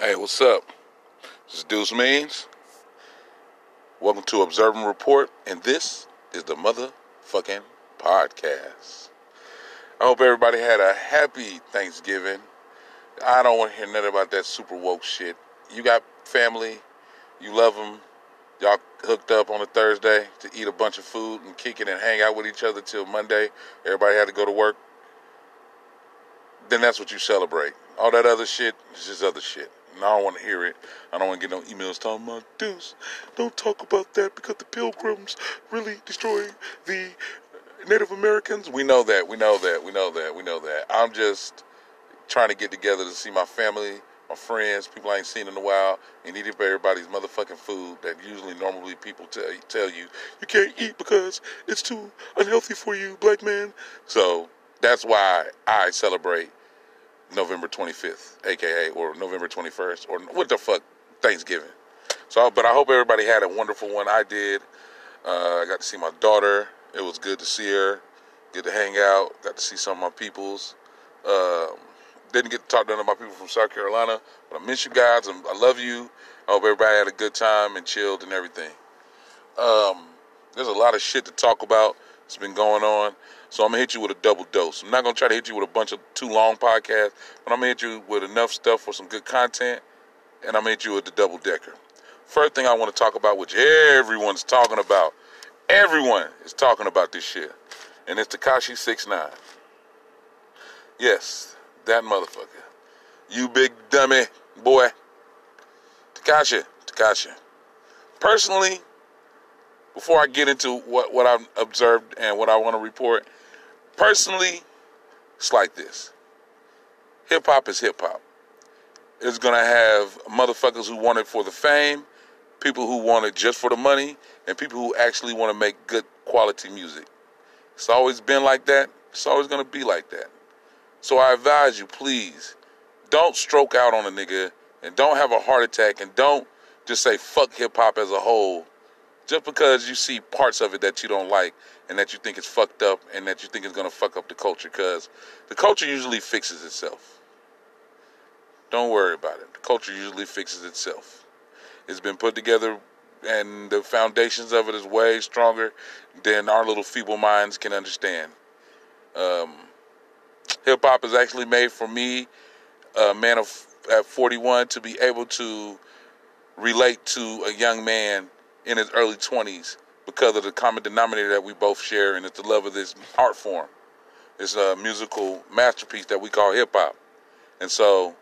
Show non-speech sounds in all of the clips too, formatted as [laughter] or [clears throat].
Hey, what's up? This is Deuce Means. Welcome to Observe and Report, and this is the motherfucking podcast. I hope everybody had a happy Thanksgiving. I don't want to hear nothing about that super woke shit. You got family, you love them, y'all hooked up on a Thursday to eat a bunch of food and kick it and hang out with each other till Monday. Everybody had to go to work. Then that's what you celebrate. All that other shit is just other shit. And I don't want to hear it. I don't want to get no emails talking about Deuce. Don't talk about that because the pilgrims really destroyed the Native Americans. We know that. We know that. We know that. We know that. I'm just trying to get together to see my family, my friends, people I ain't seen in a while, and eat up everybody's motherfucking food that usually normally people tell tell you you can't eat because it's too unhealthy for you, black man. So that's why I celebrate November 25th, aka or November 21st, or what the fuck, Thanksgiving. So, but I hope everybody had a wonderful one. I did. Uh, I got to see my daughter. It was good to see her. Good to hang out. Got to see some of my peoples. Um, didn't get to talk to none of my people from South Carolina, but I miss you guys and I love you. I hope everybody had a good time and chilled and everything. Um, there's a lot of shit to talk about. It's been going on. So I'm gonna hit you with a double dose. I'm not gonna try to hit you with a bunch of too long podcasts, but I'm gonna hit you with enough stuff for some good content, and I'm gonna hit you with the double decker. First thing I want to talk about, which everyone's talking about, everyone is talking about this shit, and it's Tekashi Six Nine. Yes, that motherfucker. You big dummy boy. Tekashi, Tekashi. Personally, before I get into what, what I've observed and what I want to report, personally, it's like this. Hip hop is hip hop. It's gonna have motherfuckers who want it for the fame, people who want it just for the money, and people who actually want to make good quality music. It's always been like that. It's always gonna be like that. So I advise you, please, don't stroke out on a nigga and don't have a heart attack and don't just say fuck hip hop as a whole just because you see parts of it that you don't like and that you think is fucked up and that you think is going to fuck up the culture because the culture usually fixes itself. Don't worry about it. The culture usually fixes itself. It's been put together and the foundations of it is way stronger than our little feeble minds can understand. Um, Hip hop is actually made for me, a man of at 41, to be able to relate to a young man in his early 20s because of the common denominator that we both share, and it's the love of this art form. It's a musical masterpiece that we call hip hop. And so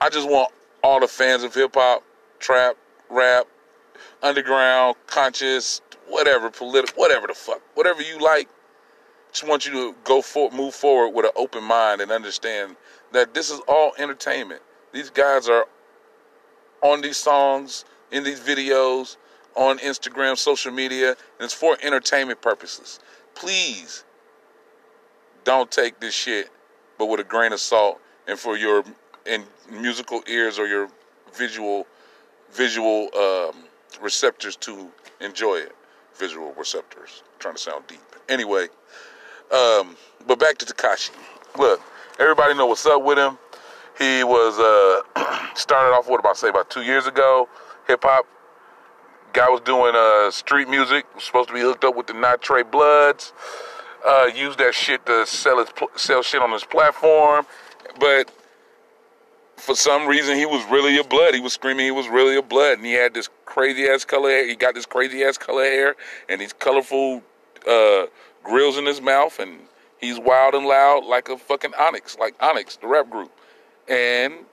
I just want all the fans of hip hop, trap, rap, underground, conscious, whatever, political, whatever the fuck, whatever you like, just want you to go for move forward with an open mind and understand that this is all entertainment. These guys are on these songs, in these videos, on Instagram, social media, and it's for entertainment purposes. Please don't take this shit, but with a grain of salt, and for your in musical ears or your visual visual um, receptors to enjoy it. Visual receptors. I'm trying to sound deep. Anyway, um, but back to Tekashi. Look, everybody know what's up with him. He was uh, [clears throat] started off what about say about two years ago, hip hop. Guy was doing uh, street music. Was supposed to be hooked up with the Nine Trey Bloods. Uh, used that shit to sell his sell shit on his platform, but for some reason he was really a blood. He was screaming he was really a blood, and he had this crazy ass color hair. He got this crazy ass color hair and these colorful uh, grills in his mouth, and he's wild and loud like a fucking Onyx, like Onyx, the rap group. And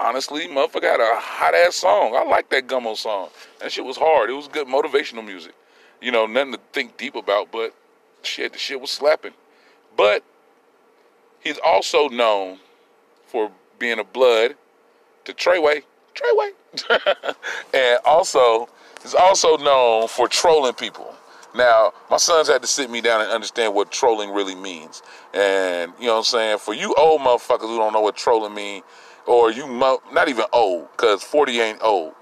honestly, motherfucker had a hot ass song. I like that Gummo song. That shit was hard. It was good motivational music. You know, nothing to think deep about, but shit, the shit was slapping. But he's also known for being a blood to Treyway, Treyway, [laughs] and also is also known for trolling people. Now, my sons had to sit me down and understand what trolling really means. And, you know what I'm saying? For you old motherfuckers who don't know what trolling mean, or you, mo- not even old, because 40 ain't old,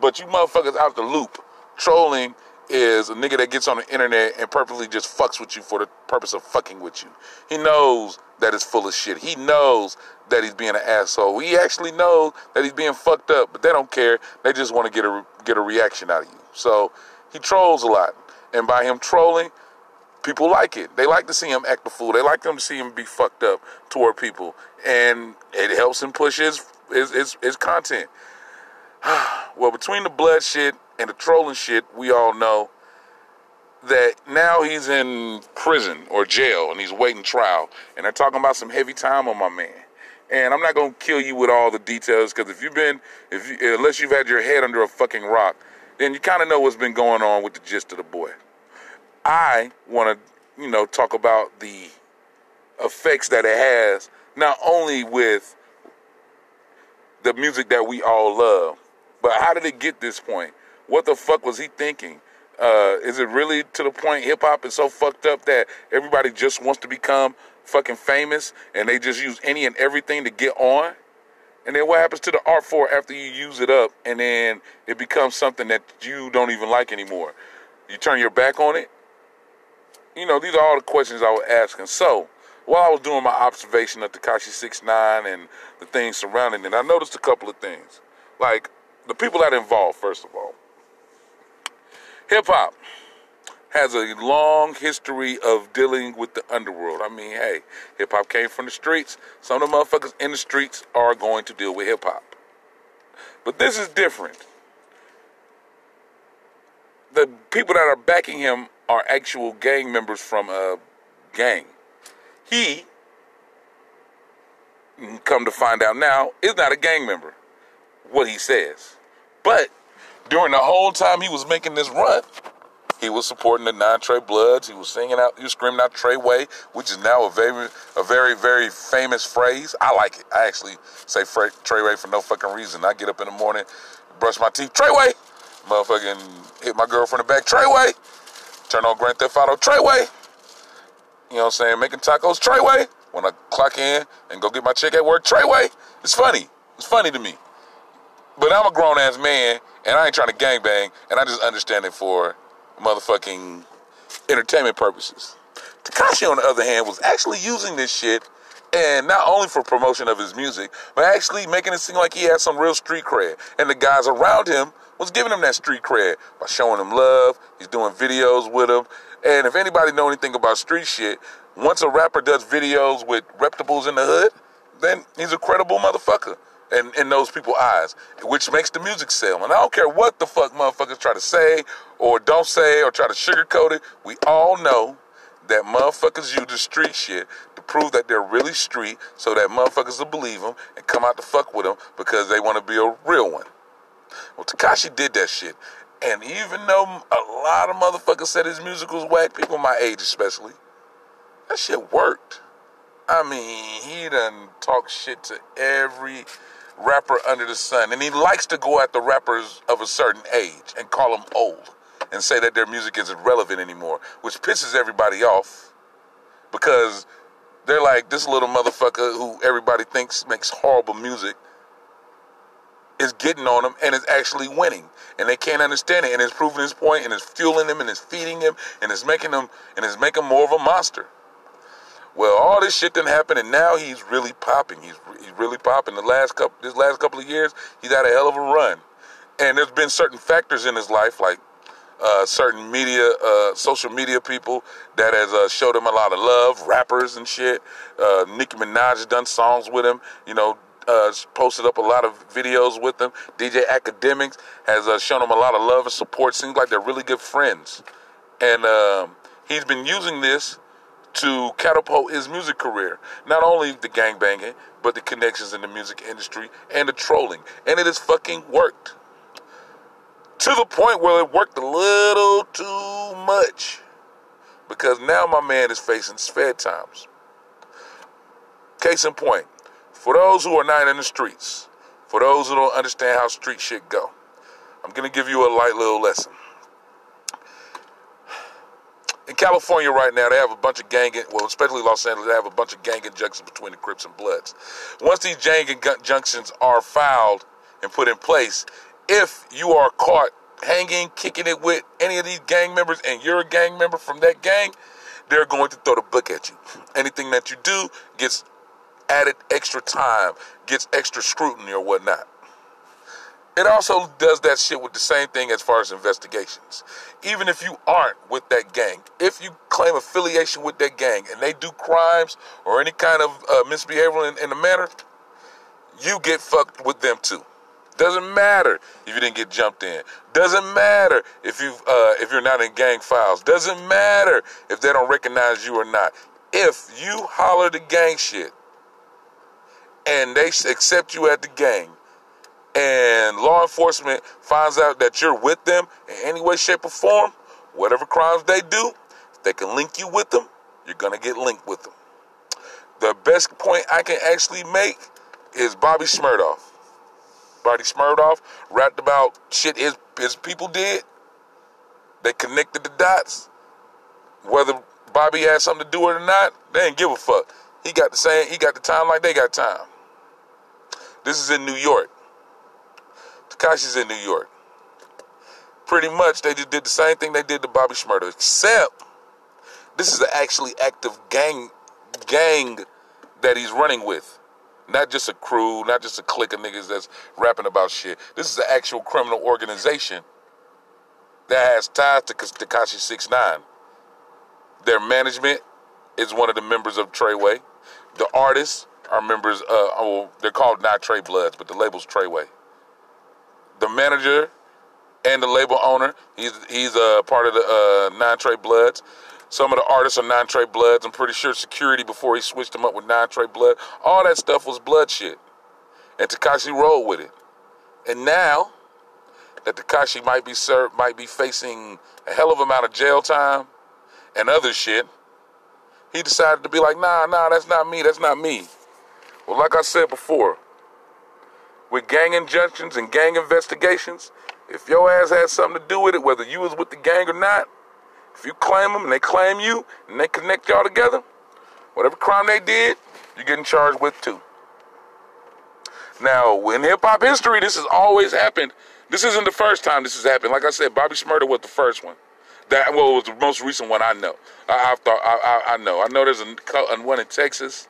but you motherfuckers out the loop, trolling is a nigga that gets on the internet and purposely just fucks with you for the purpose of fucking with you. He knows that it's full of shit. He knows that he's being an asshole. He actually knows that he's being fucked up, but they don't care. They just want to get a get a reaction out of you. So he trolls a lot, and by him trolling, people like it. They like to see him act the fool. They like them to see him be fucked up toward people, and it helps him push his his his, his content. [sighs] well, between the blood shit and the trolling shit, we all know that now he's in prison or jail and he's waiting trial, and they're talking about some heavy time on my man. And I'm not gonna kill you with all the details because if you've been, if you, unless you've had your head under a fucking rock, then you kind of know what's been going on with the gist of the boy. I want to, you know, talk about the effects that it has not only with the music that we all love, but how did it get this point? What the fuck was he thinking? Uh, is it really to the point hip hop is so fucked up that everybody just wants to become fucking famous and they just use any and everything to get on? And then what happens to the art form after you use it up and then it becomes something that you don't even like anymore? You turn your back on it? You know, these are all the questions I was asking. So, while I was doing my observation of Tekashi Six Nine and the things surrounding it, I noticed a couple of things. Like the people that involved, first of all. Hip hop has a long history of dealing with the underworld. I mean, hey, hip hop came from the streets. Some of the motherfuckers in the streets are going to deal with hip hop. But this is different. The people that are backing him are actual gang members from a gang. He, mm, come to find out now, is not a gang member. What he says. But during the whole time he was making this run, he was supporting the Nine Trey Bloods. He was singing out, he was screaming out Treyway, which is now a very, a very, very famous phrase. I like it. I actually say Treyway for no fucking reason. I get up in the morning, brush my teeth, Treyway. Motherfucking hit my girlfriend from the back, Treyway. Turn on Grand Theft Auto, Treyway. You know what I'm saying? Making tacos, Treyway. When I clock in and go get my check at work, Treyway. It's funny. It's funny to me. But I'm a grown ass man, and I ain't trying to gang bang, and I just understand it for motherfucking entertainment purposes. Tekashi, on the other hand, was actually using this shit, and not only for promotion of his music, but actually making it seem like he had some real street cred. And the guys around him was giving him that street cred by showing him love. He's doing videos with him. And if anybody know anything about street shit, once a rapper does videos with reputables in the hood, then he's a credible motherfucker in, in those people's eyes, which makes the music sell. And I don't care what the fuck motherfuckers try to say or don't say or try to sugarcoat it. We all know that motherfuckers use the street shit to prove that they're really street so that motherfuckers will believe them and come out to fuck with them because they want to be a real one. Well, Tekashi did that shit. And even though a lot of motherfuckers said his music was whack, people my age especially, that shit worked. I mean, he done talk shit to every rapper under the sun. And he likes to go at the rappers of a certain age and call them old and say that their music isn't relevant anymore, which pisses everybody off because they're like, this little motherfucker who everybody thinks makes horrible music is getting on them and is actually winning. And they can't understand it and it's proving his point and it's fueling him and it's feeding him and it's making him and it's making him more of a monster. Well, all this shit didn't happen, and now he's really popping. He's he's really popping. The last couple this last couple of years, he's had a hell of a run, and there's been certain factors in his life, like uh, certain media, uh, social media people that has uh, showed him a lot of love, rappers and shit. Uh, Nicki Minaj done songs with him. You know, uh, posted up a lot of videos with them. DJ Akademiks has uh, shown them a lot of love and support. Seems like they're really good friends, and um, he's been using this to catapult his music career. Not only the gang banging, but the connections in the music industry and the trolling. And it has fucking worked. To the point where it worked a little too much. Because now my man is facing Fed times. Case in point, for those who are not in the streets, for those who don't understand how street shit go, I'm gonna give you a light little lesson in California right now, they have a bunch of gang, well, especially Los Angeles, they have a bunch of gang injunctions between the Crips and Bloods. Once these gang injunctions are filed and put in place, if you are caught hanging, kicking it with any of these gang members, and you're a gang member from that gang, they're going to throw the book at you. Anything that you do gets added extra time, gets extra scrutiny or whatnot. It also does that shit with the same thing as far as investigations. Even if you aren't with that gang, if you claim affiliation with that gang and they do crimes or any kind of uh, misbehavior in, in the manner, you get fucked with them too. Doesn't matter if you didn't get jumped in. Doesn't matter if you uh, if you're not in gang files. Doesn't matter if they don't recognize you or not. If you holler the gang shit and they accept you at the gang, and law enforcement finds out that you're with them in any way, shape, or form, whatever crimes they do, if they can link you with them, you're gonna get linked with them. The best point I can actually make is Bobby Shmurda. Bobby Shmurda rapped about shit his, his people did. They connected the dots. Whether Bobby had something to do with it or not, they didn't give a fuck. He got the same. He got the time like they got time. This is in New York. Tekashi's in New York. Pretty much, they just did the same thing they did to Bobby Shmurda, except this is an actually active gang gang that he's running with. Not just a crew, not just a clique of niggas that's rapping about shit. This is an actual criminal organization that has ties to Tekashi Six Nine. Their management is one of the members of Treyway. The artists are members. Uh, oh, they're called Nine Trey Bloods, but the label's Treyway. The manager and the label owner, he's he's a uh, part of the uh, Nine Trey Bloods. Some of the artists are Nine Trey Bloods. I'm pretty sure security before he switched them up with Nine Trey Blood. All that stuff was blood shit. And Tekashi rolled with it. And now that Tekashi might be served, might be facing a hell of a amount of jail time and other shit, he decided to be like, nah, nah, that's not me, that's not me. Well, like I said before, with gang injunctions and gang investigations, if your ass had something to do with it, whether you was with the gang or not, if you claim them and they claim you and they connect y'all together, whatever crime they did, you're getting charged with too. Now, in hip hop history, this has always happened. This isn't the first time this has happened. Like I said, Bobby Shmurda was the first one. That well, was the most recent one I know. I, I thought I, I, I, know. I know there's a, one in Texas,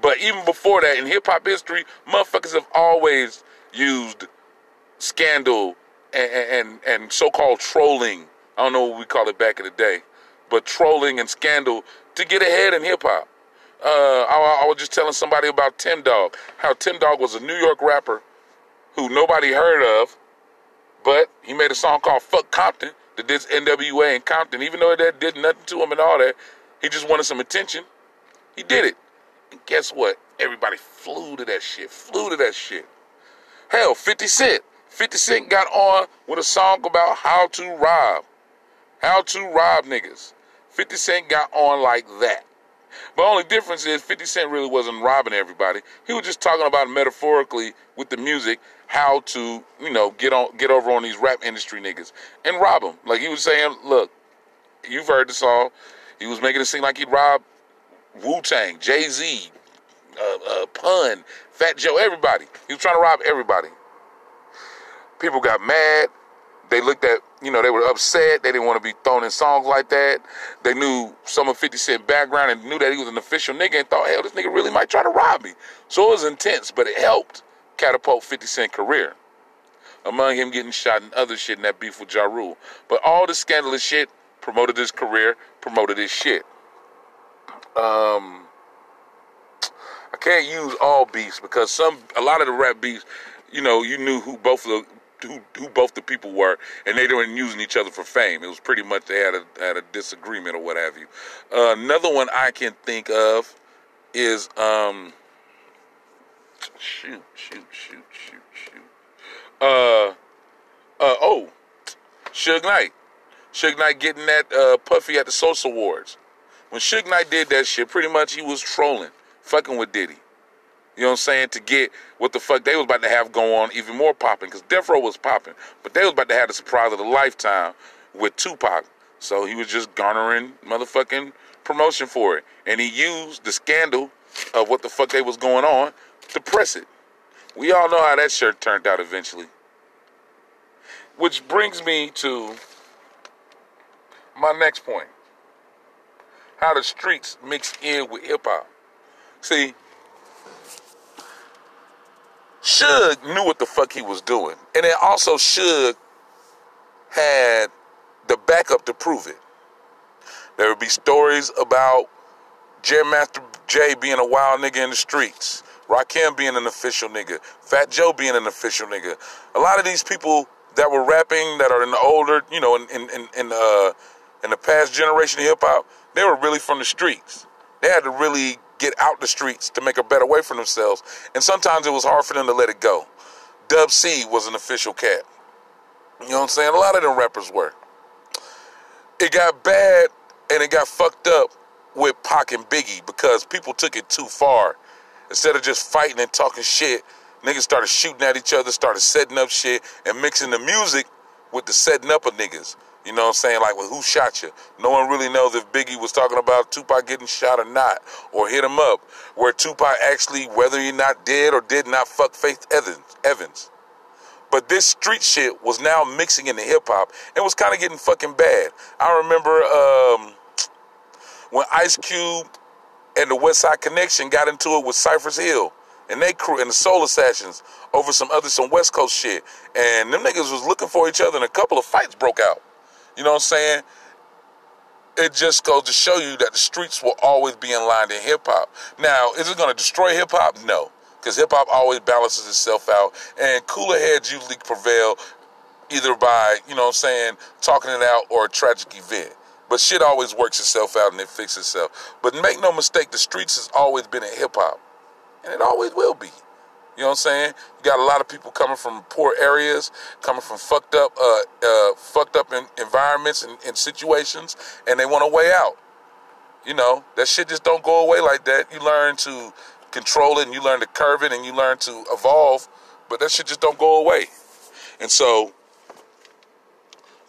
but even before that, in hip hop history, motherfuckers have always used scandal and and, and so called trolling I don't know what we call it back in the day, but trolling and scandal to get ahead in hip hop. Uh, I, I, was just telling somebody about Tim Dog, how Tim Dog was a New York rapper who nobody heard of, but he made a song called Fuck Compton that did NWA in Compton. Even though that did nothing to him and all that, he just wanted some attention. He did it. And guess what? Everybody flew to that shit, flew to that shit. Hell, 50 Cent. 50 Cent got on with a song about how to rob. How to rob niggas. 50 Cent got on like that. But only difference is 50 Cent really wasn't robbing everybody. He was just talking about metaphorically with the music how to, you know, get on get over on these rap industry niggas and rob them. Like he was saying, look, you've heard the song. He was making it seem like he'd rob Wu Tang, Jay Z, uh, uh, Pun, Fat Joe, everybody. He was trying to rob everybody. People got mad. They looked at, you know, they were upset. They didn't want to be thrown in songs like that. They knew some of 50 Cent background and knew that he was an official nigga and thought, hell, this nigga really might try to rob me. So it was intense, but it helped catapult 50 Cent career. Among him getting shot and other shit in that beef with Ja Rule. But all the scandalous shit promoted his career, promoted his shit. Um, I can't use all beefs because some, a lot of the rap beefs, you know, you knew who both of the who, who both the people were, and they weren't using each other for fame. It was pretty much they had a had a disagreement or what have you. Uh, another one I can think of is um, shoot, shoot, shoot, shoot, shoot. Uh, uh, oh, Suge Knight. Suge Knight getting that uh, puffy at the Source Awards. When Suge Knight did that shit, pretty much he was trolling, fucking with Diddy. You know what I'm saying? To get what the fuck they was about to have go on even more popping because Death Row was popping, but they was about to have the surprise of the lifetime with Tupac. So he was just garnering motherfucking promotion for it, and he used the scandal of what the fuck they was going on to press it. We all know how that shirt turned out eventually. Which brings me to my next point. how the streets mix in with hip hop. See, Suge knew what the fuck he was doing, and then also Suge had the backup to prove it. There would be stories about Jam Master Jay being a wild nigga in the streets, Rakim being an official nigga, Fat Joe being an official nigga. A lot of these people that were rapping that are in the older, you know, in in in, in uh in the past generation of hip hop, they were really from the streets. They had to really get out the streets to make a better way for themselves. And sometimes it was hard for them to let it go. Dub C was an official cat. You know what I'm saying? A lot of them rappers were. It got bad and it got fucked up with Pac and Biggie because people took it too far. Instead of just fighting and talking shit, niggas started shooting at each other, started setting up shit, and mixing the music with the setting up of niggas. You know what I'm saying? Like, well, who shot you? No one really knows if Biggie was talking about Tupac getting shot or not, or hit him up. Where Tupac actually, whether he not dead or did not fuck Faith Evans. Evans. But this street shit was now mixing into hip hop and was kind of getting fucking bad. I remember um, when Ice Cube and the West Side Connection got into it with Cypress Hill and they crew and the Soul Assassins over some other some West Coast shit, and them niggas was looking for each other, and a couple of fights broke out. You know what I'm saying? It just goes to show you that the streets will always be in line in hip hop. Now, is it going to destroy hip hop? No, because hip hop always balances itself out, and cooler heads usually prevail either by, you know what I'm saying, talking it out or a tragic event. But shit always works itself out and it fixes itself. But make no mistake, the streets has always been in hip hop. And it always will be. You know what I'm saying? You got a lot of people coming from poor areas, coming from fucked up, uh, uh, fucked up in environments and, and situations, and they want a way out. You know that shit just don't go away like that. You learn to control it, and you learn to curve it, and you learn to evolve. But that shit just don't go away. And so,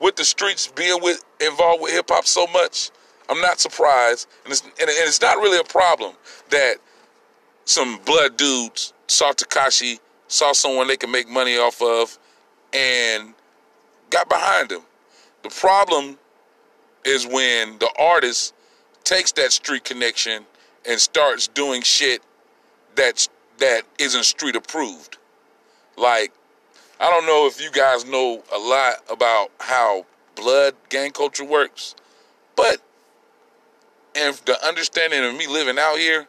with the streets being with involved with hip hop so much, I'm not surprised, and it's, and it's not really a problem that some blood dudes saw Tekashi, saw someone they can make money off of, and got behind him. The problem is when the artist takes that street connection and starts doing shit that's that isn't street approved. Like, I don't know if you guys know a lot about how blood gang culture works, but and the understanding of me living out here,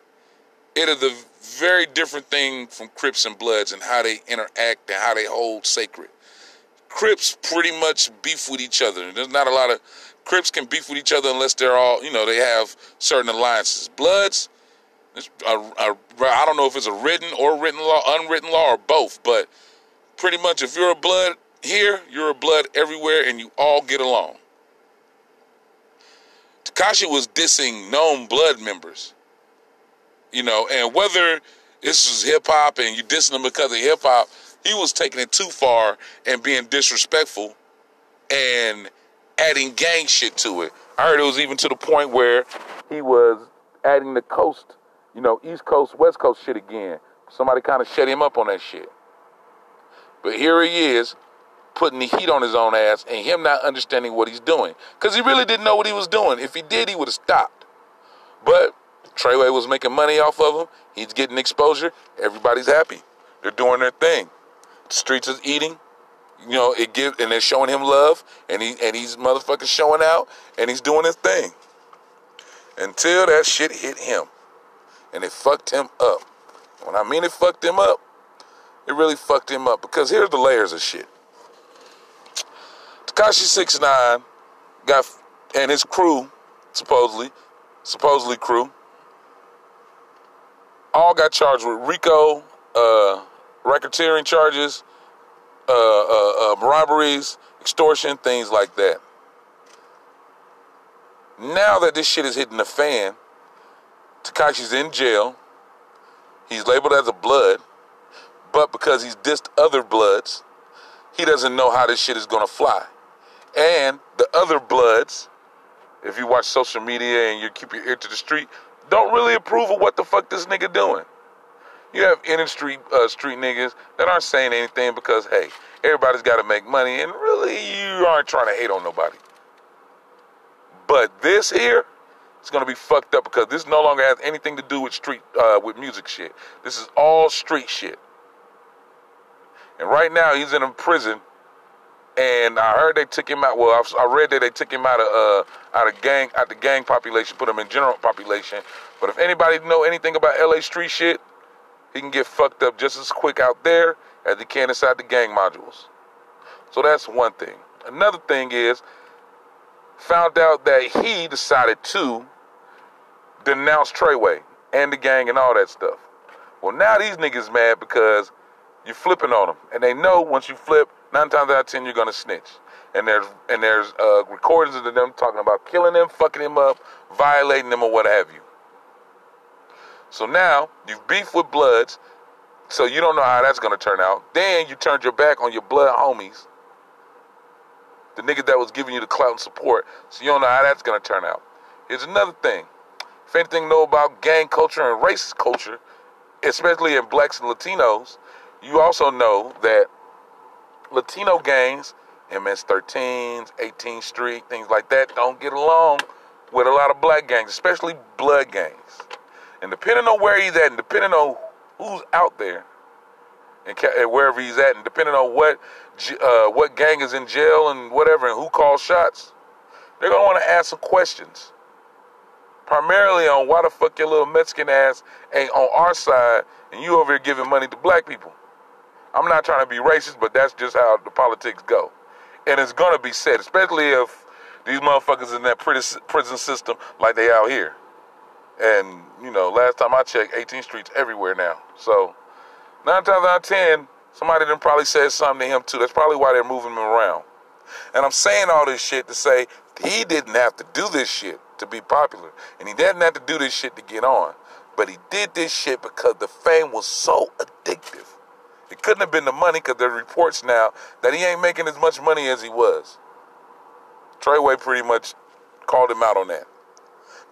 it is a very different thing from Crips and Bloods and how they interact and how they hold sacred. Crips pretty much beef with each other. There's not a lot of Crips can beef with each other unless they're all, you know, they have certain alliances. Bloods, I don't know if it's a written or written law, unwritten law, or both, but pretty much if you're a blood here, you're a blood everywhere, and you all get along. Tekashi was dissing known blood members. You know, and whether this was hip hop and you dissing him because of hip hop, he was taking it too far and being disrespectful and adding gang shit to it. I heard it was even to the point where he was adding the coast, you know, East Coast, West Coast shit again. Somebody kind of shut him up on that shit. But here he is, putting the heat on his own ass and him not understanding what he's doing. Because he really didn't know what he was doing. If he did, he would have stopped. But Treyway was making money off of him. He's getting exposure. Everybody's happy. They're doing their thing. The streets is eating. You know, it give and they're showing him love, and he and he's motherfucking showing out, and he's doing his thing. Until that shit hit him, and it fucked him up. When I mean it fucked him up, it really fucked him up because here's the layers of shit. Tekashi Six Nine got and his crew, supposedly, supposedly crew, all got charged with RICO, uh, racketeering charges, uh, uh, uh, robberies, extortion, things like that. Now that this shit is hitting the fan, Tekashi's in jail. He's labeled as a blood, but because he's dissed other bloods, he doesn't know how this shit is gonna fly. And the other bloods, if you watch social media and you keep your ear to the street, don't really approve of what the fuck this nigga doing. You have street uh, street niggas that aren't saying anything because hey, everybody's got to make money, and really you aren't trying to hate on nobody. But this here, it's gonna be fucked up because this no longer has anything to do with street uh, with music shit. This is all street shit. And right now he's in a prison, and I heard they took him out. Well, I, I read that they took him out of uh, out of gang out the gang population, put him in general population. But if anybody know anything about LA street shit, he can get fucked up just as quick out there as he can inside the gang modules. So that's one thing. Another thing is found out that he decided to denounce Treyway and the gang and all that stuff. Well, now these niggas mad because you're flipping on them, and they know once you flip, nine times out of ten you're gonna snitch. And there's and there's uh, recordings of them talking about killing him, fucking him up, violating him, or what have you. So now you've beef with Bloods, so you don't know how that's gonna turn out. Then you turned your back on your blood homies, the nigga that was giving you the clout and support, so you don't know how that's gonna turn out. Here's another thing. If anything know about gang culture and race culture, especially in blacks and Latinos, you also know that Latino gangs, MS-13s, 18th Street, things like that, don't get along with a lot of black gangs, especially blood gangs. And depending on where he's at, and depending on who's out there, and, wherever he's at, and depending on what uh, what gang is in jail and whatever, and who calls shots, they're gonna want to ask some questions. Primarily on why the fuck your little Mexican ass ain't on our side, and you over here giving money to black people. I'm not trying to be racist, but that's just how the politics go, and it's gonna be said, especially if these motherfuckers in that prison system like they out here. And you know, last time I checked, 18th Street's everywhere now. So nine times out of ten, somebody done probably said something to him too. That's probably why they're moving him around. And I'm saying all this shit to say he didn't have to do this shit to be popular, and he didn't have to do this shit to get on. But he did this shit because the fame was so addictive. It couldn't have been the money because there's reports now that he ain't making as much money as he was. Treyway pretty much called him out on that.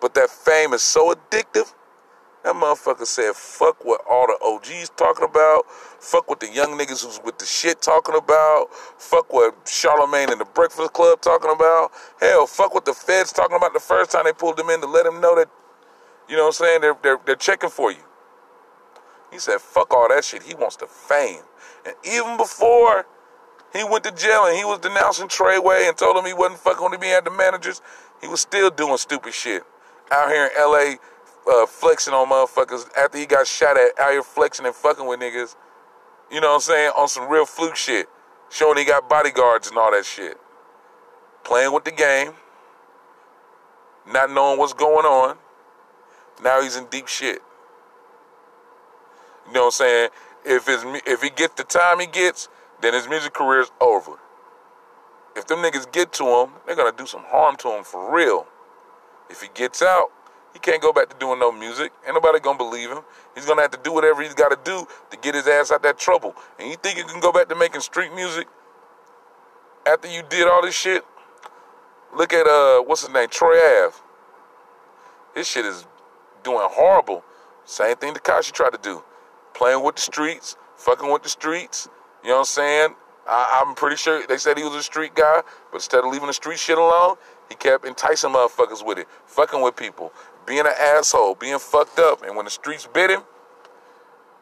But that fame is so addictive. That motherfucker said, fuck what all the OGs talking about. Fuck what the young niggas who's with the shit talking about. Fuck what Charlemagne and the Breakfast Club talking about. Hell, fuck what the feds talking about the first time they pulled him in to let him know that, you know what I'm saying, they're, they're, they're checking for you. He said, fuck all that shit. He wants the fame. And even before he went to jail and he was denouncing Treyway and told him he wasn't fucking when he had the managers, he was still doing stupid shit out here in LA uh, flexing on motherfuckers after he got shot at out here flexing and fucking with niggas. You know what I'm saying? On some real fluke shit. Showing he got bodyguards and all that shit. Playing with the game. Not knowing what's going on. Now he's in deep shit. You know what I'm saying? If his if he gets the time he gets, then his music career is over. If them niggas get to him, they're gonna do some harm to him for real. If he gets out, he can't go back to doing no music. Ain't nobody gonna believe him. He's gonna have to do whatever he's gotta do to get his ass out that trouble. And you think you can go back to making street music after you did all this shit? Look at uh what's his name? Troy Ave. His shit is doing horrible. Same thing Tekashi tried to do. Playing with the streets, fucking with the streets. You know what I'm saying? I, am pretty sure they said he was a street guy, but instead of leaving the street shit alone, he kept enticing motherfuckers with it, fucking with people, being an asshole, being fucked up. And when the streets bit him,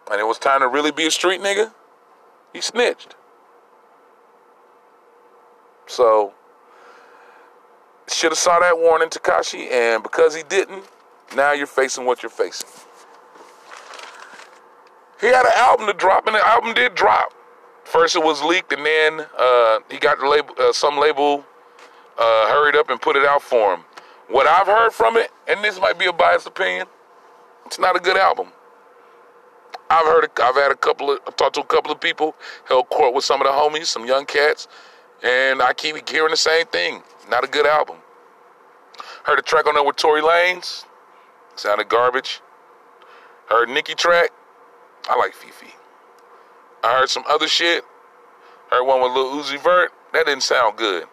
and it was time to really be a street nigga, he snitched. So, should have saw that warning, Tekashi, and because he didn't, now you're facing what you're facing. He had an album to drop, and the album did drop. First, it was leaked, and then uh, he got the label, uh, some label uh, hurried up and put it out for him. What I've heard from it, and this might be a biased opinion, it's not a good album. I've heard, I've had a couple of, I've talked to a couple of people, held court with some of the homies, some young cats, and I keep hearing the same thing. Not a good album. Heard a track on there with Tory Lanez, sounded garbage. Heard Nicki track, I like FEFE. I heard some other shit. Heard one with Lil Uzi Vert, that didn't sound good.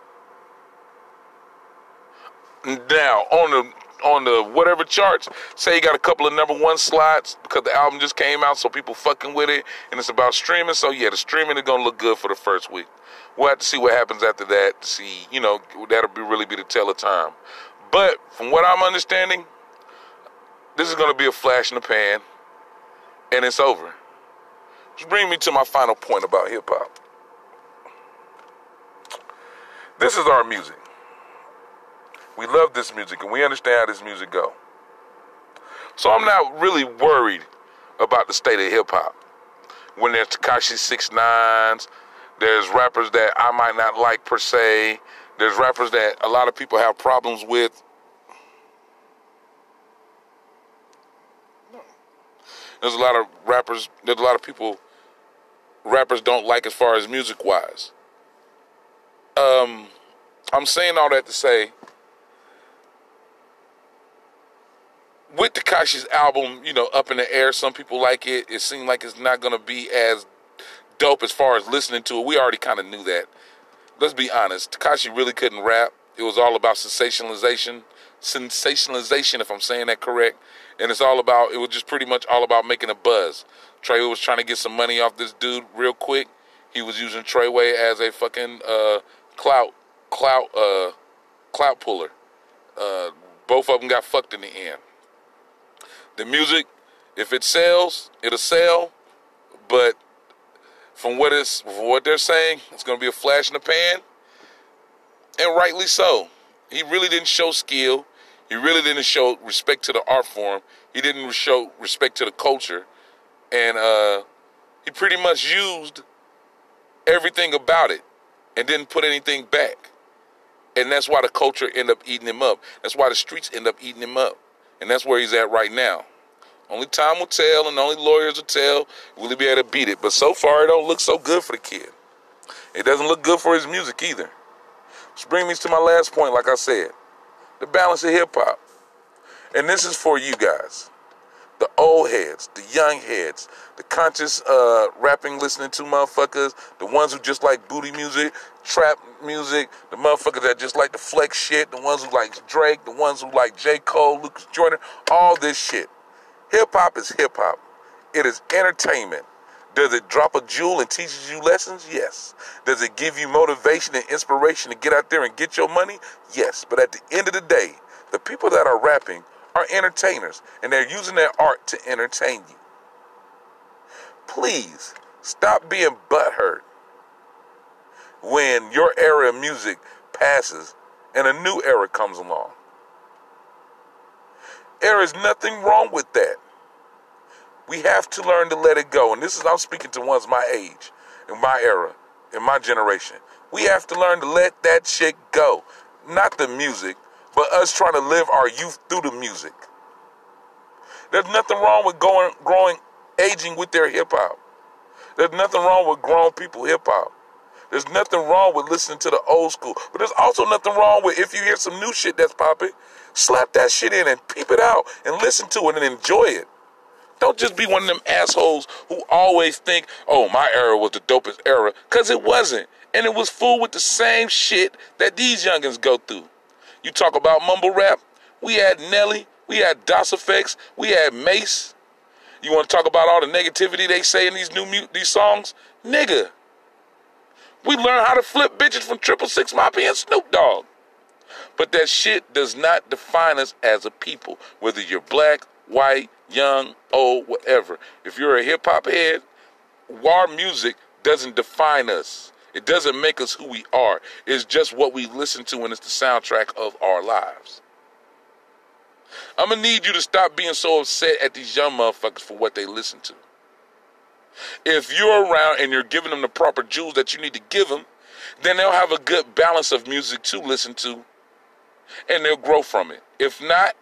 Now on the on the whatever charts, say you got a couple of number one slots because the album just came out, so people fucking with it, and it's about streaming. So yeah, the streaming is gonna look good for the first week. We'll have to see what happens after that. To see, you know, that'll be really be the tell of time. But from what I'm understanding, this is to be a flash in the pan, and it's over. Which brings me to my final point about hip hop. This is our music. We love this music, and we understand how this music go. So I'm not really worried about the state of hip hop. When there's Tekashi Six Nines, there's rappers that I might not like per se. There's rappers that a lot of people have problems with. There's a lot of rappers. There's a lot of people. Rappers don't like as far as music wise. Um, I'm saying all that to say with Tekashi's album, you know, up in the air, some people like it. It seemed like it's not to be as dope as far as listening to it. We already kind of knew that. Let's be honest. Tekashi really couldn't rap. It was all about sensationalization, sensationalization, if I'm saying that correct. And it's all about. It was just pretty much all about making a buzz. Trey was trying to get some money off this dude real quick. He was using Treyway as a fucking uh, clout, clout, uh, clout puller. Uh, both of them got fucked in the end. The music, if it sells, it'll sell. But from what is from what they're saying, it's going to be a flash in the pan, and rightly so. He really didn't show skill. He really didn't show respect to the art form. He didn't show respect to the culture, and uh, he pretty much used everything about it and didn't put anything back. And that's why the culture ended up eating him up. That's why the streets end up eating him up. And that's where he's at right now. Only time will tell, and only lawyers will tell will he be able to beat it. But so far, it don't look so good for the kid. It doesn't look good for his music either. Which brings me to my last point, like I said, the balance of hip hop. And this is for you guys, the old heads, the young heads, the conscious uh, rapping, listening to motherfuckers, the ones who just like booty music, trap music, the motherfuckers that just like the flex shit, the ones who like Drake, the ones who like J. Cole, Lucas Jordan, all this shit. Hip hop is hip hop. It is entertainment. Does it drop a jewel and teaches you lessons? Yes. Does it give you motivation and inspiration to get out there and get your money? Yes. But at the end of the day, the people that are rapping are entertainers and they're using their art to entertain you. Please stop being butthurt when your era of music passes and a new era comes along. There is nothing wrong with that. We have to learn to let it go. And this is, I'm speaking to ones my age, in my era, in my generation. We have to learn to let that shit go. Not the music, but us trying to live our youth through the music. There's nothing wrong with going, growing, aging with their hip hop. There's nothing wrong with grown people hip hop. There's nothing wrong with listening to the old school. But there's also nothing wrong with if you hear some new shit that's popping, slap that shit in and peep it out and listen to it and enjoy it. Don't just be one of them assholes who always think, oh, my era was the dopest era, because it wasn't. And it was full with the same shit that these youngins go through. You talk about mumble rap, we had Nelly, we had Das EFX, we had Mase. You want to talk about all the negativity they say in these new these songs? Nigga. We learned how to flip bitches from Triple Six Mafia and Snoop Dogg. But that shit does not define us as a people, whether you're black, white, young, old, whatever. If you're a hip hop head, war music doesn't define us. It doesn't make us who we are. It's just what we listen to and it's the soundtrack of our lives. I'm gonna need you to stop being so upset at these young motherfuckers for what they listen to. If you're around and you're giving them the proper jewels that you need to give them, then they'll have a good balance of music to listen to and they'll grow from it. If not,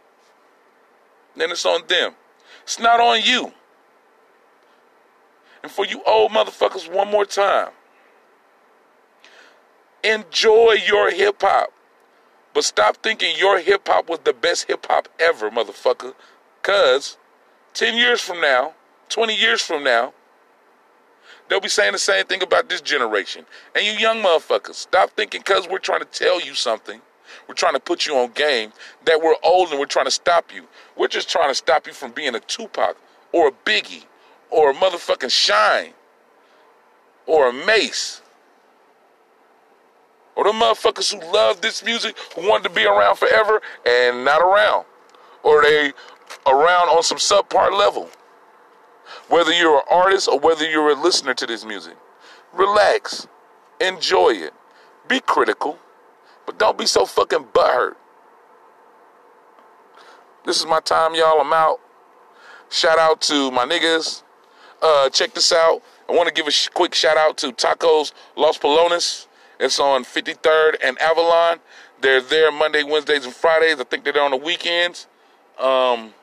then it's on them. It's not on you. And for you old motherfuckers, one more time. Enjoy your hip hop. But stop thinking your hip hop was the best hip hop ever, motherfucker. Because 10 years from now, 20 years from now, they'll be saying the same thing about this generation. And you young motherfuckers, stop thinking because we're trying to tell you something we're trying to put you on game that we're old and we're trying to stop you. We're just trying to stop you from being a Tupac or a Biggie or a motherfucking Shyne or a Mase or or the motherfuckers who love this music, who wanted to be around forever and not around, or they around on some subpar level. Whether you're an artist or whether you're a listener to this music, relax, enjoy it, be critical, but don't be so fucking butthurt. This is my time, y'all. I'm out. Shout out to my niggas. Uh, check this out. I want to give a sh- quick shout out to Tacos Los Polones. It's on 53rd and Avalon. They're there Monday, Wednesdays, and Fridays. I think they're there on the weekends. Um,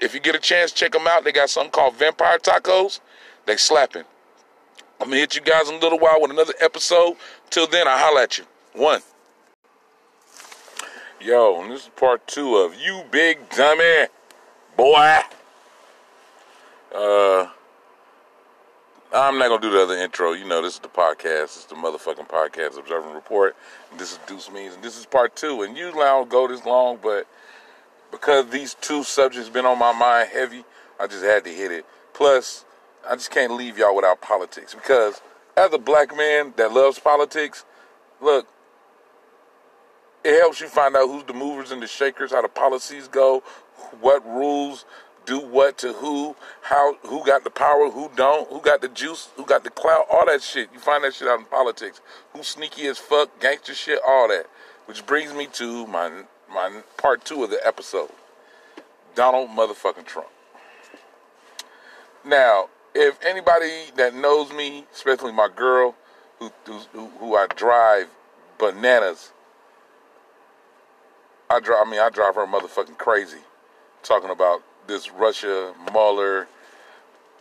if you get a chance, check them out. They got something called Vampire Tacos. They slapping. I'm gonna hit you guys in a little while with another episode. Till then, I holla at you. One. Yo, and this is part two of You Big Dummy Boy. Uh I'm not gonna do the other intro. You know, this is the podcast. This is the motherfucking podcast, Observing Report. And this is Deuce Means, and this is part two. And usually I don't go this long, but because these two subjects been on my mind heavy, I just had to hit it. Plus, I just can't leave y'all without politics because as a black man that loves politics, look, it helps you find out who's the movers and the shakers, how the policies go, what rules do what to who, how who got the power, who don't, who got the juice, who got the clout, all that shit. You find that shit out in politics. Who's sneaky as fuck, gangster shit, all that. Which brings me to my my part two of the episode. Donald motherfucking Trump. Now, if anybody that knows me, especially my girl, who who, who I drive bananas. I drive. I mean, I drive her motherfucking crazy, talking about this Russia Mueller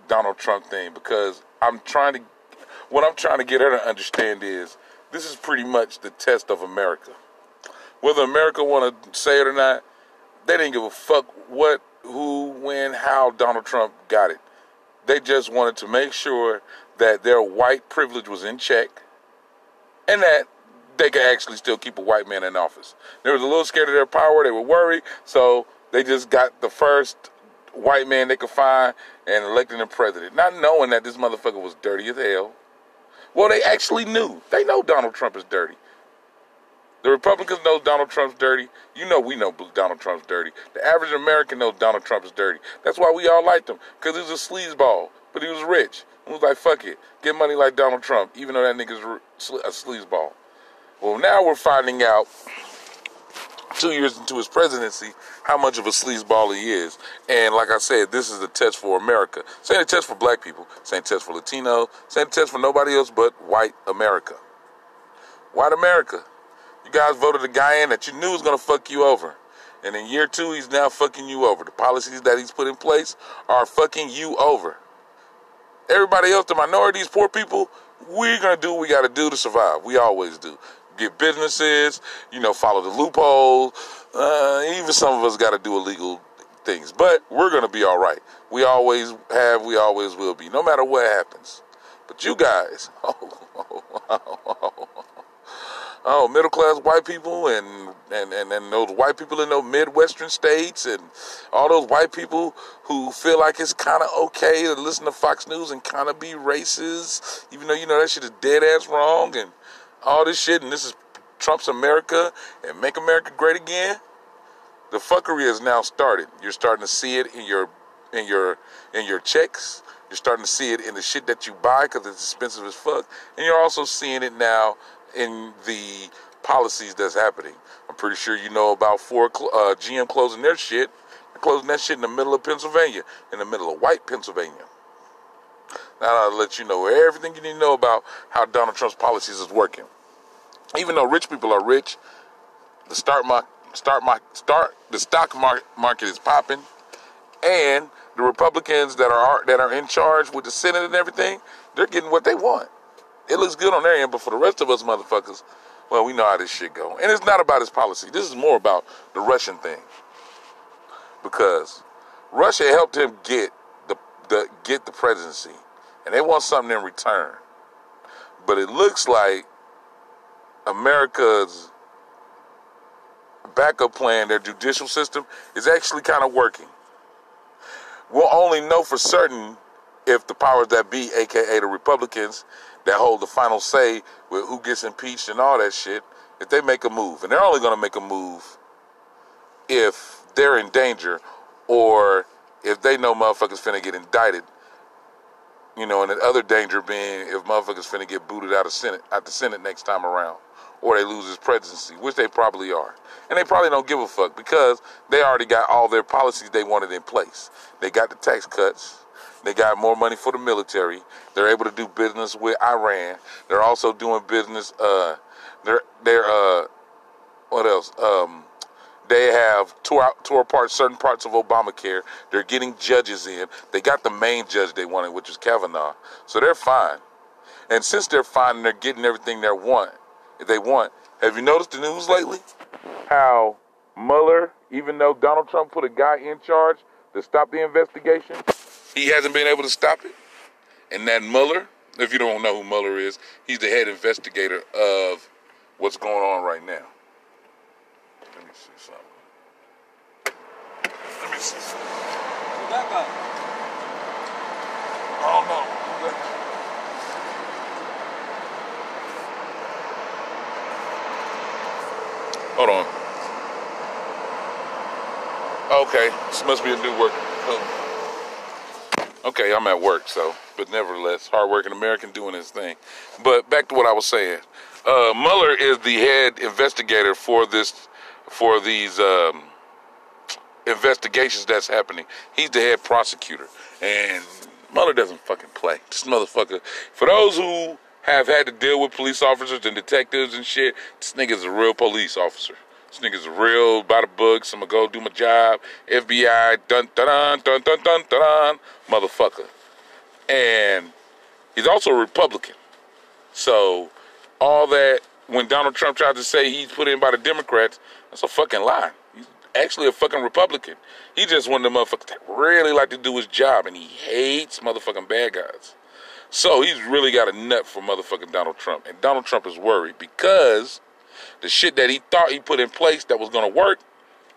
Donald Trump thing because I'm trying to. What I'm trying to get her to understand is this is pretty much the test of America. Whether America want to say it or not, they didn't give a fuck what, who, when, how Donald Trump got it. They just wanted to make sure that their white privilege was in check and that they could actually still keep a white man in office. They was a little scared of their power. They were worried, so they just got the first white man they could find and elected him president, not knowing that this motherfucker was dirty as hell. Well, they actually knew. They know Donald Trump is dirty. The Republicans know Donald Trump's dirty. You know we know Donald Trump's dirty. The average American knows Donald Trump is dirty. That's why we all liked him, because he was a sleazeball, but he was rich. He was like, fuck it, get money like Donald Trump, even though that nigga's a sleazeball. Well, now we're finding out two years into his presidency how much of a sleazeball he is. And like I said, this is a test for America. Same a test for black people. Same test for Latino. Same test for nobody else but white America. White America. You guys voted a guy in that you knew was going to fuck you over. And in year two, he's now fucking you over. The policies that he's put in place are fucking you over. Everybody else, the minorities, poor people, we're going to do what we got to do to survive. We always do get businesses, you know, follow the loopholes. Uh, even some of us got to do illegal things, but we're going to be all right. We always have, we always will be, no matter what happens. But you guys, [laughs] oh, oh, [laughs] oh, oh middle class white people and, and, and, and those white people in those Midwestern states and all those white people who feel like it's kind of okay to listen to Fox News and kind of be racist, even though you know that shit is dead ass wrong and all this shit, and this is Trump's America and make America great again. The fuckery has now started. You're starting to see it in your in your in your checks. You're starting to see it in the shit that you buy because it's expensive as fuck, and you're also seeing it now in the policies that's happening. I'm pretty sure you know about Ford, uh, GM closing their shit. Closing that shit in the middle of Pennsylvania, in the middle of white Pennsylvania. Now I'll let you know everything you need to know about how Donald Trump's policies is working. Even though rich people are rich, the start market, start market, start the stock market is popping, and the Republicans that are that are in charge with the Senate and everything, they're getting what they want. It looks good on their end, but for the rest of us motherfuckers, well, we know how this shit go. And it's not about his policy. This is more about the Russian thing. Because Russia helped him get the, the get the presidency and they want something in return. But it looks like America's backup plan, their judicial system, is actually kind of working. We'll only know for certain if the powers that be, aka the Republicans, that hold the final say with who gets impeached and all that shit, if they make a move, and they're only going to make a move if they're in danger or if they know motherfuckers finna get indicted, you know, and the other danger being if motherfuckers finna get booted out of Senate out the Senate next time around, or they lose his presidency, which they probably are, and they probably don't give a fuck because they already got all their policies they wanted in place. They got the tax cuts. They got more money for the military. They're able to do business with Iran. They're also doing business. Uh, they're they're uh, what else? Um, they have tore out, tore apart certain parts of Obamacare. They're getting judges in. They got the main judge they wanted, which is Kavanaugh. So they're fine. And since they're fine and they're getting everything they want, they want, have you noticed the news lately? How Mueller, even though Donald Trump put a guy in charge to stop the investigation, he hasn't been able to stop it. And that Mueller, if you don't know who Mueller is, he's the head investigator of what's going on right now. Let me see something. Let me see something. Guy? I don't know. Hold on. Okay, this must be a new work. Okay, I'm at work, so, but nevertheless, hardworking American doing his thing. But back to what I was saying. Uh, Mueller is the head investigator for this, for these um, investigations that's happening. He's the head prosecutor, and Mueller doesn't fucking play. This motherfucker. For those who have had to deal with police officers and detectives and shit, this nigga's a real police officer. This nigga's real by the books. I'm gonna go do my job. FBI, dun dun dun dun dun dun, motherfucker. And he's also a Republican. So all that when Donald Trump tried to say he's put in by the Democrats, that's a fucking lie. He's actually a fucking Republican. He just one of the motherfuckers that really like to do his job, and he hates motherfucking bad guys. So he's really got a nut for motherfucking Donald Trump, and Donald Trump is worried because the shit that he thought he put in place that was to work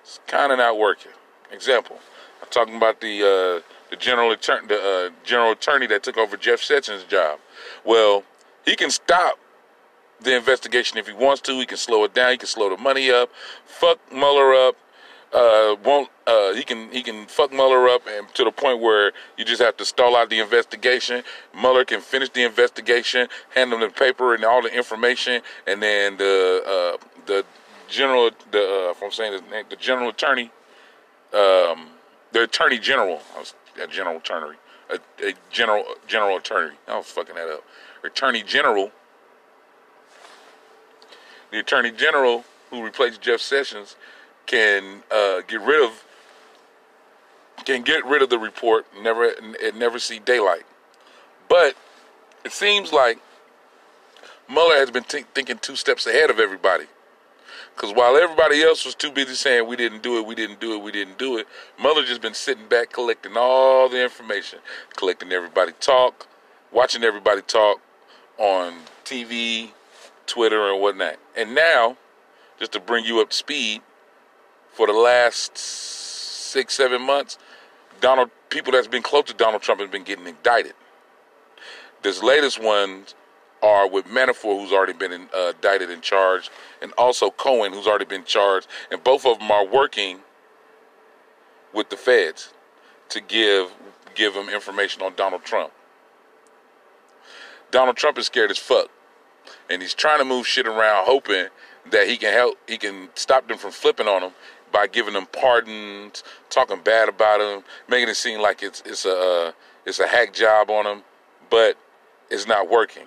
is kind of not working. Example, I'm talking about the uh, the general attorney, the uh, general attorney that took over Jeff Sessions' job. Well, he can stop the investigation if he wants to. He can slow it down. He can slow the money up. Fuck Mueller up. Uh, won't uh, he can he can fuck Mueller up and to the point where you just have to stall out the investigation. Mueller can finish the investigation, hand them the paper and all the information, and then the uh, the general the uh, if I'm saying his name, the general attorney, um, the attorney general, I was a general attorney, a, a general general attorney. I was fucking that up. Attorney general, the attorney general who replaced Jeff Sessions can uh, get rid of can get rid of the report never it never see daylight. But it seems like Mueller has been t- thinking two steps ahead of everybody. Because while everybody else was too busy saying we didn't do it, we didn't do it, we didn't do it, Mueller just been sitting back collecting all the information, collecting everybody talk, watching everybody talk on TV, Twitter, and whatnot. And now, just to bring you up to speed, for the last six, seven months, Donald people that's been close to Donald Trump have been getting indicted. This latest ones are with Manafort, who's already been uh, indicted and charged, and also Cohen, who's already been charged, and both of them are working with the feds to give give them information on Donald Trump. Donald Trump is scared as fuck, and he's trying to move shit around, hoping that he can help, he can stop them from flipping on him by giving them pardons, talking bad about him, making it seem like it's it's a uh, it's a hack job on him, but it's not working.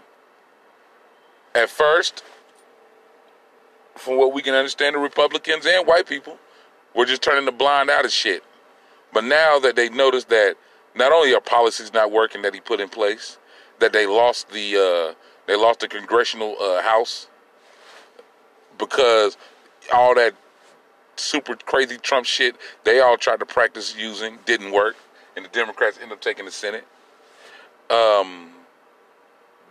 At first, from what we can understand, the Republicans and white people were just turning the blind eye to shit. But now that they notice that not only are policies not working that he put in place, that they lost the uh, they lost the congressional uh, house because all that super crazy Trump shit they all tried to practice using didn't work, and the Democrats end up taking the Senate. Um,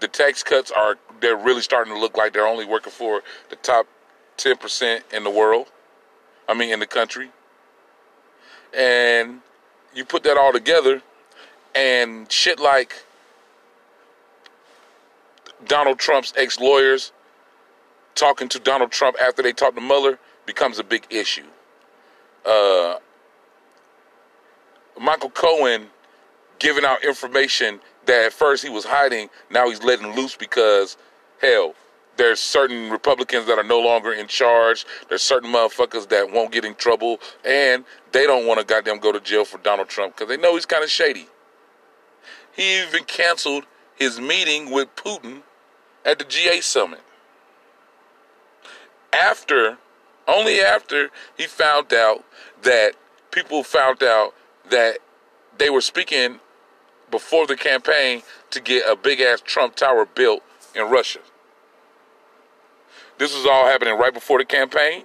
the tax cuts are they're really starting to look like they're only working for the top ten percent in the world. I mean, in the country. And you put that all together, and shit like Donald Trump's ex lawyers talking to Donald Trump after they talk to Mueller becomes a big issue. Uh, Michael Cohen giving out information that at first he was hiding, now he's letting loose because, hell, there's certain Republicans that are no longer in charge. There's certain motherfuckers that won't get in trouble, and they don't want to goddamn go to jail for Donald Trump because they know he's kind of shady. He even canceled his meeting with Putin at the G8 summit. After, only after he found out that people found out that they were speaking before the campaign to get a big ass Trump Tower built in Russia. This was all happening right before the campaign.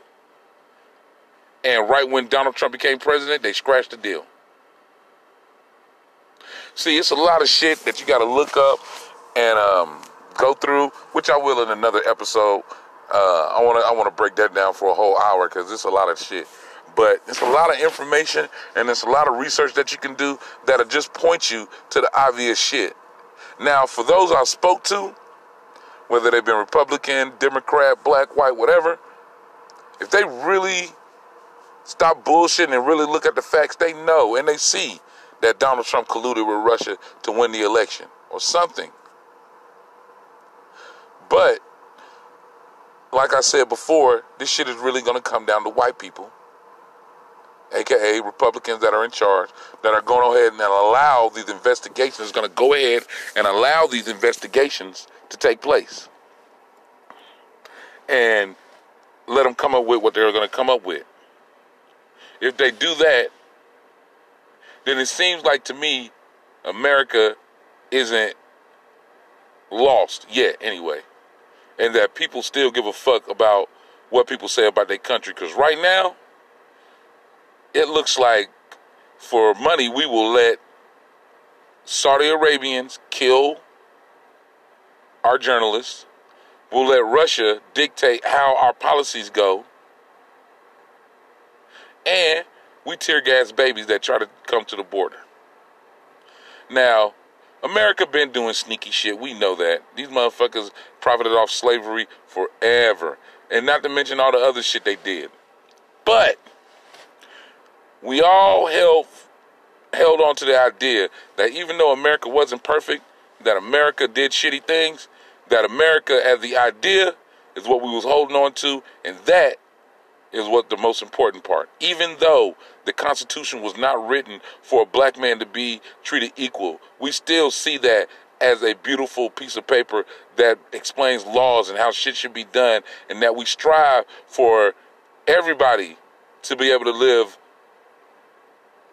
And right when Donald Trump became president, they scratched the deal. See, it's a lot of shit that you got to look up and um, go through, which I will in another episode. Uh, I want to I want to break that down for a whole hour because it's a lot of shit. But it's a lot of information and it's a lot of research that you can do that'll just point you to the obvious shit. Now, for those I spoke to, whether they've been Republican, Democrat, black, white, whatever, if they really stop bullshitting and really look at the facts, they know and they see that Donald Trump colluded with Russia to win the election or something. But, like I said before, this shit is really going to come down to white people, aka Republicans that are in charge, that are going ahead and allow these investigations, going to go ahead and allow these investigations to take place. And let them come up with what they're going to come up with. If they do that, then it seems like to me America isn't lost yet, anyway. And that people still give a fuck about what people say about their country. Because right now, it looks like for money, we will let Saudi Arabians kill our journalists. We'll let Russia dictate how our policies go. And we tear gas babies that try to come to the border. Now, America been doing sneaky shit. We know that. These motherfuckers profited off slavery forever. And not to mention all the other shit they did. But we all held held on to the idea that even though America wasn't perfect, that America did shitty things, that America as the idea is what we was holding on to, and that is what the most important part. Even though the Constitution was not written for a black man to be treated equal, we still see that as a beautiful piece of paper that explains laws and how shit should be done, and that we strive for everybody to be able to live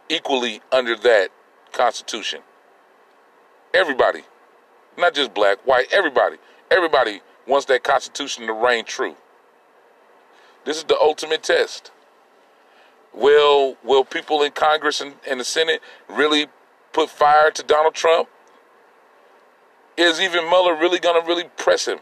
equally under that Constitution. Everybody, not just black, white, everybody. Everybody wants that Constitution to reign true. This is the ultimate test. Will will people in Congress and, and the Senate really put fire to Donald Trump? Is even Mueller really gonna really press him?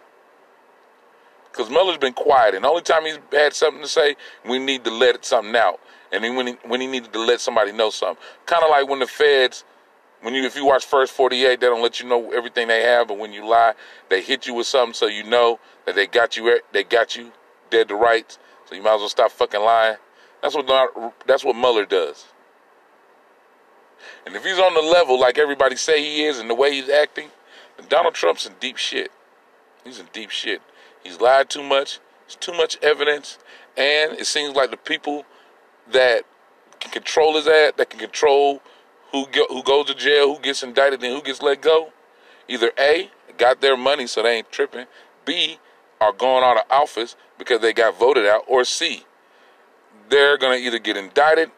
Because Mueller's been quiet, and the only time he's had something to say, we need to let something out. And then when he, when he needed to let somebody know something, kind of like when the feds, when you if you watch First 48, they don't let you know everything they have, but when you lie, they hit you with something so you know that they got you they got you dead to rights. So you might as well stop fucking lying. That's what that's what Mueller does. And if he's on the level like everybody say he is and the way he's acting, then Donald Trump's in deep shit. He's in deep shit. He's lied too much. There's too much evidence, and it seems like the people that can control his ass, that can control who go, who goes to jail, who gets indicted, and who gets let go, either A got their money so they ain't tripping, B are going out of office because they got voted out, or C, they're going to either get indicted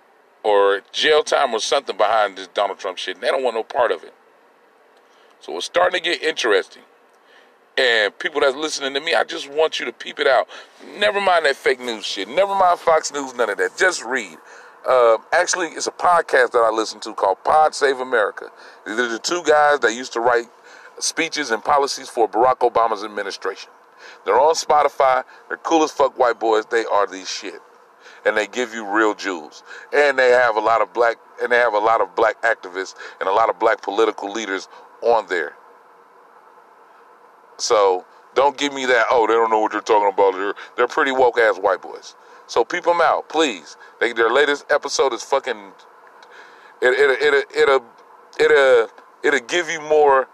or jail time or something behind this Donald Trump shit. And they don't want no part of it. So it's starting to get interesting. And people that's listening to me, I just want you to peep it out. Never mind that fake news shit. Never mind Fox News, none of that. Just read. Uh, actually, it's a podcast that I listen to called Pod Save America. These are the two guys that used to write speeches and policies for Barack Obama's administration. They're on Spotify. They're cool as fuck white boys. They are these shit. And they give you real jewels. And they have a lot of black and they have a lot of black activists and a lot of black political leaders on there. So Don't give me that. Oh, they don't know what they're talking about. They're they're pretty woke ass white boys. So peep them out, please. They, their latest episode is fucking. It it it it it it it'll give you more.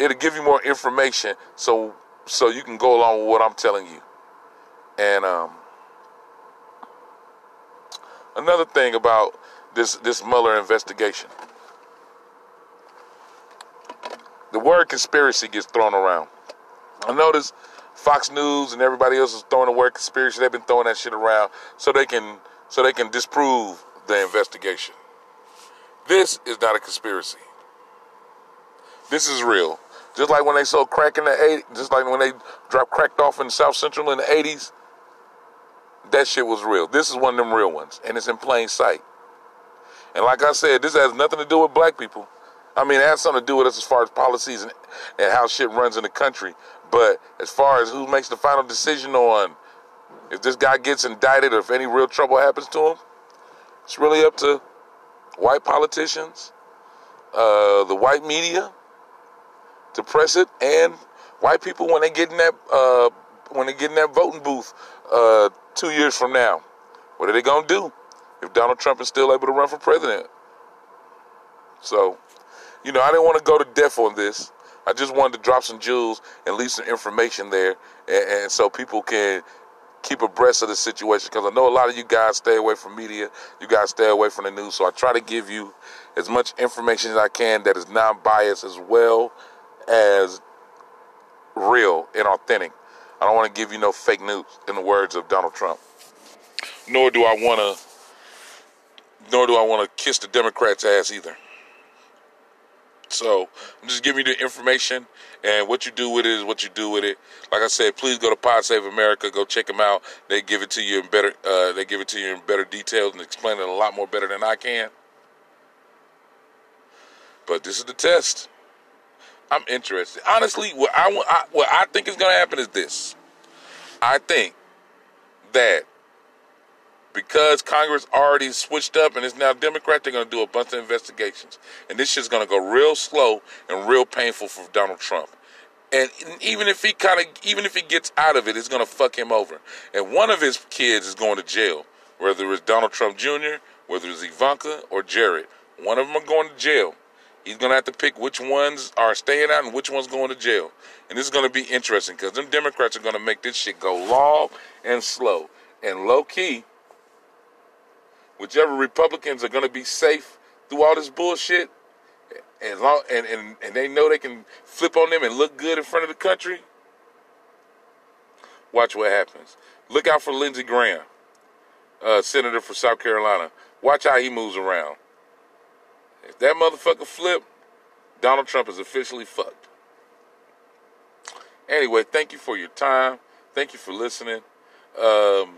It'll give you more information, so so you can go along with what I'm telling you. And um, another thing about this this Mueller investigation. The word conspiracy gets thrown around. I notice Fox News and everybody else is throwing the word conspiracy. They've been throwing that shit around so they can so they can disprove the investigation. This is not a conspiracy. This is real. Just like when they sold crack in the 80s, just like when they dropped cracked off in South Central in the 80s, that shit was real. This is one of them real ones, and it's in plain sight. And like I said, this has nothing to do with black people. I mean, it has something to do with us as far as policies and, and how shit runs in the country. But as far as who makes the final decision on if this guy gets indicted or if any real trouble happens to him, it's really up to white politicians, uh, the white media to press it, and white people when they get in that uh, when they get in that voting booth uh, two years from now. What are they gonna do if Donald Trump is still able to run for president? So, you know, I didn't want to go to death on this. I just wanted to drop some jewels and leave some information there, and, and so people can keep abreast of the situation. Because I know a lot of you guys stay away from media, you guys stay away from the news. So I try to give you as much information as I can that is non-biased as well as real and authentic. I don't want to give you no fake news, in the words of Donald Trump. Nor do I want to. Nor do I want to kiss the Democrats' ass either. So I'm just giving you the information, and what you do with it is what you do with it. Like I said, please go to Pod Save America. Go check them out. They give it to you in better. Uh, they give it to you in better details and explain it a lot more better than I can. But this is the test. I'm interested. Honestly, what I, what I think is going to happen is this. I think that because Congress already switched up and it's now Democrat, they're going to do a bunch of investigations, and this shit's going to go real slow and real painful for Donald Trump. And even if he kind of, even if he gets out of it, it's going to fuck him over. And one of his kids is going to jail, whether it's Donald Trump Jr., whether it's Ivanka or Jared. One of them are going to jail. He's gonna have to pick which ones are staying out and which ones going to jail. And this is gonna be interesting because them Democrats are gonna make this shit go long and slow and low key. Whichever Republicans are gonna be safe through all this bullshit, and long and, and, and they know they can flip on them and look good in front of the country. Watch what happens. Look out for Lindsey Graham, uh, senator for South Carolina. Watch how he moves around. If that motherfucker flip, Donald Trump is officially fucked. Anyway, thank you for your time. Thank you for listening. Um,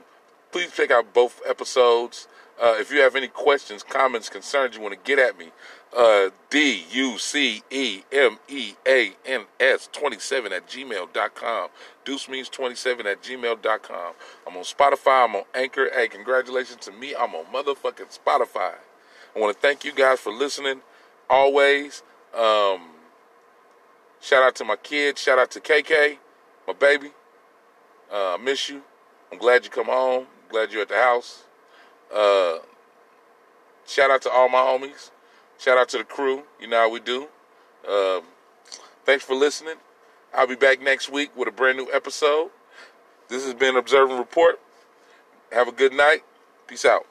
please check out both episodes. Uh, if you have any questions, comments, concerns you want to get at me, uh, D U C E M E A N S 27 at gmail.com. Deuce means 27 at gmail.com. I'm on Spotify. I'm on Anchor. Hey, congratulations to me. I'm on motherfucking Spotify. I want to thank you guys for listening always. Um, shout out to my kids. Shout out to KK, my baby. Uh, I miss you. I'm glad you come home. glad you're at the house. Uh, shout out to all my homies. Shout out to the crew. You know how we do. Um, thanks for listening. I'll be back next week with a brand new episode. This has been Observing Report. Have a good night. Peace out.